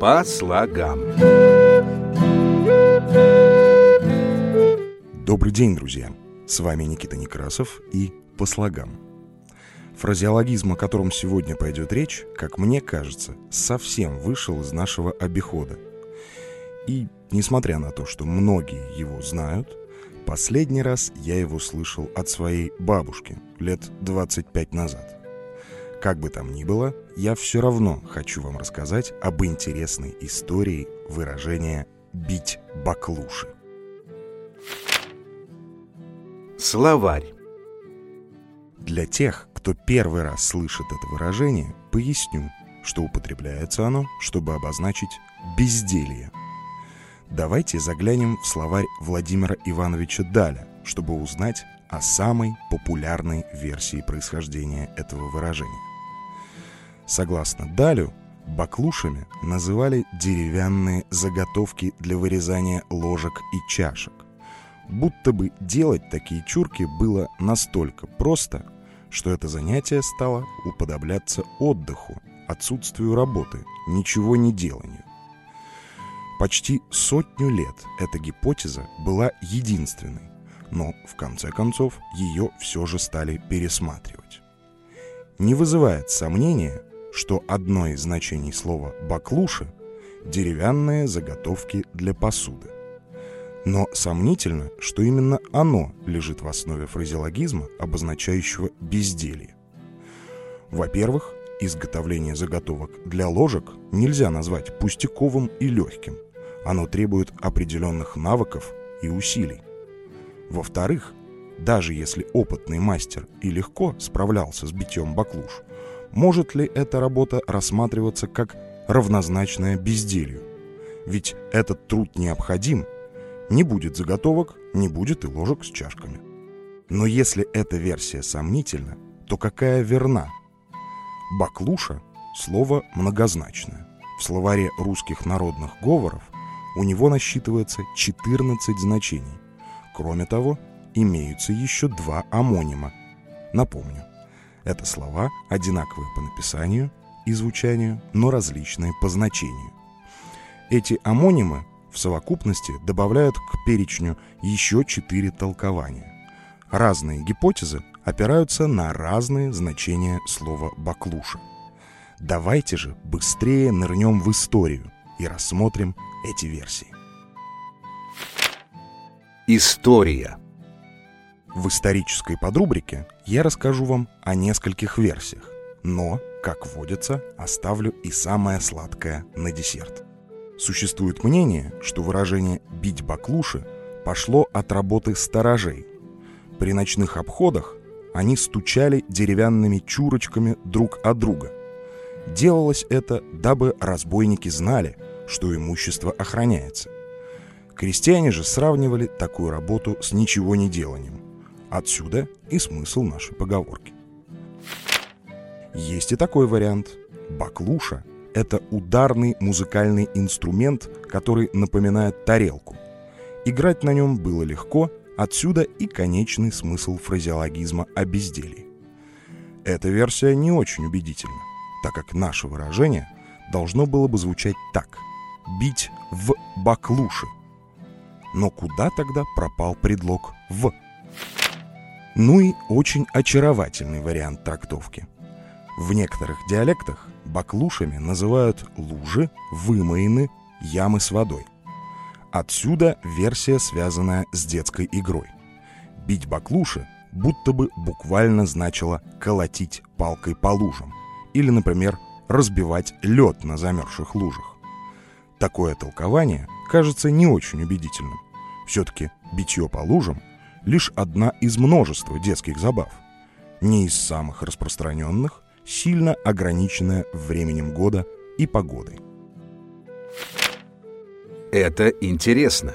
По слогам. Добрый день, друзья! С вами Никита Некрасов и «По слогам». Фразеологизм, о котором сегодня пойдет речь, как мне кажется, совсем вышел из нашего обихода. И, несмотря на то, что многие его знают, последний раз я его слышал от своей бабушки лет 25 назад. Как бы там ни было, я все равно хочу вам рассказать об интересной истории выражения «бить баклуши». Словарь. Для тех, кто первый раз слышит это выражение, поясню, что употребляется оно, чтобы обозначить безделье. Давайте заглянем в словарь Владимира Ивановича Даля, чтобы узнать о самой популярной версии происхождения этого выражения. Согласно Далю, баклушами называли деревянные заготовки для вырезания ложек и чашек. Будто бы делать такие чурки было настолько просто, что это занятие стало уподобляться отдыху, отсутствию работы, ничего не деланию. Почти сотню лет эта гипотеза была единственной, но в конце концов ее все же стали пересматривать. Не вызывает сомнения, что одно из значений слова «баклуши» — деревянные заготовки для посуды. Но сомнительно, что именно оно лежит в основе фразеологизма, обозначающего безделье. Во-первых, изготовление заготовок для ложек нельзя назвать пустяковым и легким. Оно требует определенных навыков и усилий. Во-вторых, даже если опытный мастер и легко справлялся с битьем баклуш, может ли эта работа рассматриваться как равнозначная безделью? Ведь этот труд необходим. Не будет заготовок, не будет и ложек с чашками. Но если эта версия сомнительна, то какая верна? Баклуша – слово многозначное. В словаре русских народных говоров у него насчитывается 14 значений. Кроме того, имеются еще два амонима. Напомню, это слова, одинаковые по написанию и звучанию, но различные по значению. Эти амонимы в совокупности добавляют к перечню еще четыре толкования. Разные гипотезы опираются на разные значения слова «баклуша». Давайте же быстрее нырнем в историю и рассмотрим эти версии. История. В исторической подрубрике я расскажу вам о нескольких версиях, но, как водится, оставлю и самое сладкое на десерт. Существует мнение, что выражение «бить баклуши» пошло от работы сторожей. При ночных обходах они стучали деревянными чурочками друг от друга. Делалось это, дабы разбойники знали, что имущество охраняется. Крестьяне же сравнивали такую работу с ничего не деланием – Отсюда и смысл нашей поговорки. Есть и такой вариант. Баклуша – это ударный музыкальный инструмент, который напоминает тарелку. Играть на нем было легко, отсюда и конечный смысл фразеологизма о безделии. Эта версия не очень убедительна, так как наше выражение должно было бы звучать так – бить в баклуши. Но куда тогда пропал предлог «в»? Ну и очень очаровательный вариант трактовки. В некоторых диалектах баклушами называют лужи, вымоины, ямы с водой. Отсюда версия, связанная с детской игрой. Бить баклуши будто бы буквально значило колотить палкой по лужам или, например, разбивать лед на замерзших лужах. Такое толкование кажется не очень убедительным. Все-таки битье по лужам лишь одна из множества детских забав. Не из самых распространенных, сильно ограниченная временем года и погодой. Это интересно.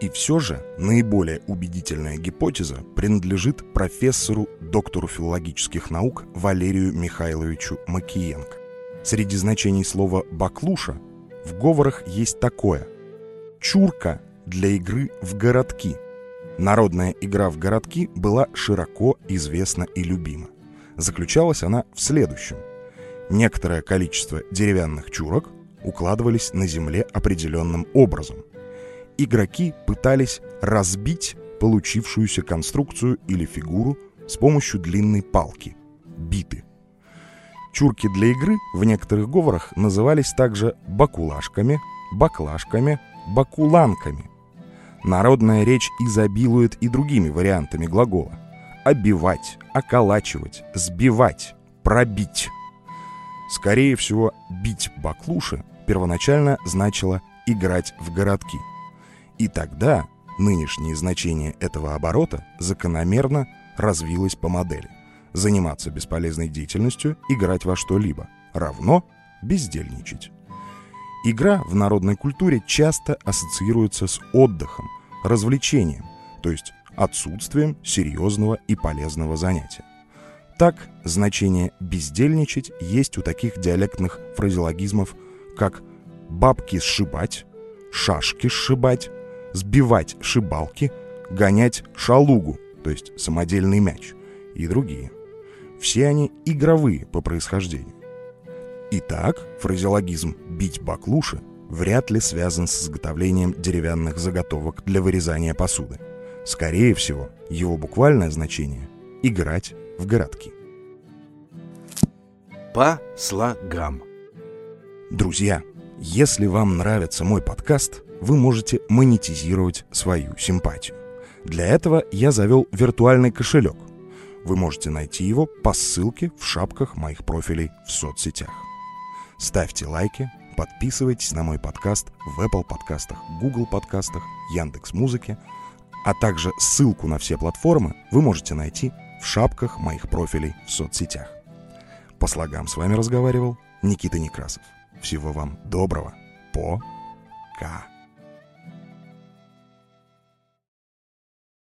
И все же наиболее убедительная гипотеза принадлежит профессору, доктору филологических наук Валерию Михайловичу Макиенко. Среди значений слова «баклуша» в говорах есть такое «чурка для игры в городки», Народная игра в городки была широко известна и любима. Заключалась она в следующем. Некоторое количество деревянных чурок, укладывались на земле определенным образом. Игроки пытались разбить получившуюся конструкцию или фигуру с помощью длинной палки – биты. Чурки для игры в некоторых говорах назывались также бакулашками, баклашками, бакуланками. Народная речь изобилует и другими вариантами глагола. Обивать, околачивать, сбивать, пробить. Скорее всего, бить баклуши первоначально значило играть в городки. И тогда нынешнее значение этого оборота закономерно развилось по модели. Заниматься бесполезной деятельностью, играть во что-либо, равно бездельничать. Игра в народной культуре часто ассоциируется с отдыхом, развлечением, то есть отсутствием серьезного и полезного занятия. Так, значение «бездельничать» есть у таких диалектных фразеологизмов, как «бабки сшибать», «шашки сшибать», «сбивать шибалки», «гонять шалугу», то есть самодельный мяч, и другие. Все они игровые по происхождению. Итак, фразеологизм «бить баклуши» вряд ли связан с изготовлением деревянных заготовок для вырезания посуды. Скорее всего, его буквальное значение – играть в городки. По слогам. Друзья, если вам нравится мой подкаст, вы можете монетизировать свою симпатию. Для этого я завел виртуальный кошелек. Вы можете найти его по ссылке в шапках моих профилей в соцсетях. Ставьте лайки, подписывайтесь на мой подкаст в Apple подкастах, Google подкастах, Яндекс Музыке, а также ссылку на все платформы вы можете найти в шапках моих профилей в соцсетях. По слогам с вами разговаривал Никита Некрасов. Всего вам доброго. Пока.